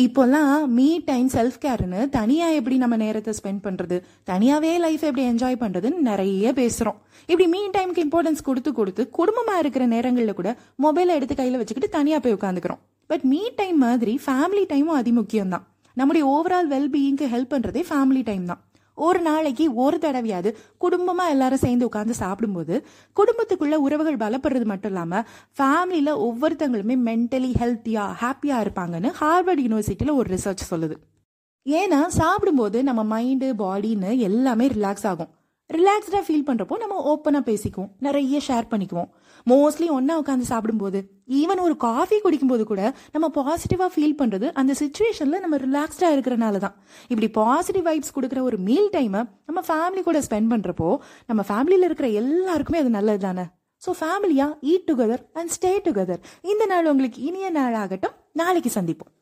இப்போல்லாம் me time self கேர்னு தனியா எப்படி நம்ம நேரத்தை ஸ்பெண்ட் பண்றது? தனியாவே லைஃப் எப்படி என்ஜாய் பண்றதுன்னு நிறைய பேசுறோம். இப்படி மீ டைம்க்கு இம்பார்ட்டன்ஸ் கொடுத்து கொடுத்து குடும்பமா இருக்கிற நேரங்களில் கூட மொபைலை எடுத்து கையில வச்சுக்கிட்டு தனியா போய் உட்காந்துக்கிறோம். பட் மீ டைம் மாதிரி ஃபேமிலி டைமும் அதி முக்கியம் தான் நம்முடைய ஓவரால் வெல்பீயிங்க்கு ஹெல்ப் பண்றதே ஃபேமிலி டைம் தான். ஒரு நாளைக்கு ஒரு தடவையாவது குடும்பமா எல்லாரும் சேர்ந்து உட்காந்து சாப்பிடும்போது குடும்பத்துக்குள்ள உறவுகள் பலப்படுறது மட்டும் இல்லாம ஃபேமிலியில ஒவ்வொருத்தங்களுமே மென்டலி ஹெல்த்தியா ஹாப்பியா இருப்பாங்கன்னு ஹார்வர்ட் யூனிவர்சிட்டியில ஒரு ரிசர்ச் சொல்லுது. ஏன்னா சாப்பிடும்போது நம்ம மைண்டு பாடின்னு எல்லாமே ரிலாக்ஸ் ஆகும். ரிலாக்ஸ்டா ஃபீல் பண்றப்போ நம்ம ஓப்பனா பேசிக்குவோம். நிறைய ஷேர் பண்ணிக்குவோம். மோஸ்ட்லி ஒன்னா உட்காந்து சாப்பிடும்போது ஈவன் ஒரு காஃபி குடிக்கும்போது கூட நம்ம பாசிட்டிவாக ஃபீல் பண்ணுறது அந்த சுச்சுவேஷனில் நம்ம ரிலாக்ஸ்டாக இருக்கிறனால தான். இப்படி பாசிட்டிவ் வைப்ஸ் கொடுக்குற ஒரு மீல் டைமை நம்ம ஃபேமிலி கூட ஸ்பெண்ட் பண்ணுறப்போ நம்ம ஃபேமிலியில் இருக்கிற எல்லாருக்குமே அது நல்லது தானே? ஸோ ஃபேமிலியாக eat together and stay together இந்த நாள் உங்களுக்கு இனிய நாள் ஆகட்டும் நாளைக்கு சந்திப்போம்.